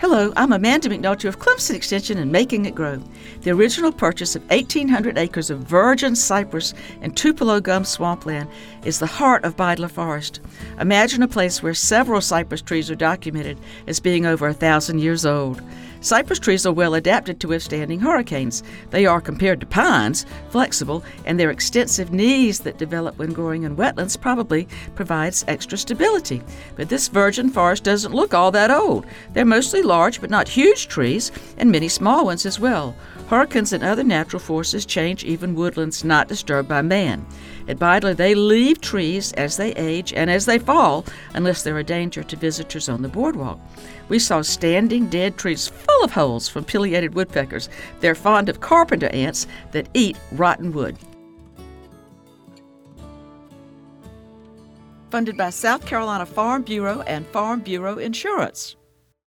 Hello, I'm Amanda McNulty of Clemson Extension and Making It Grow. The original purchase of 1,800 acres of virgin cypress and Tupelo gum swampland is the heart of Beidler Forest. Imagine a place where several cypress trees are documented as being over a thousand years old. Cypress trees are well adapted to withstanding hurricanes. They are, compared to pines, flexible, and their extensive knees that develop when growing in wetlands probably provides extra stability. But this virgin forest doesn't look all that old. They're mostly large but not huge trees, and many small ones as well. Hurricanes and other natural forces change even woodlands not disturbed by man. At Beidler, they leave trees as they age and as they fall, unless they're a danger to visitors on the boardwalk. We saw standing dead trees full of holes from pileated woodpeckers. They're fond of carpenter ants that eat rotten wood. Funded by South Carolina Farm Bureau and Farm Bureau Insurance.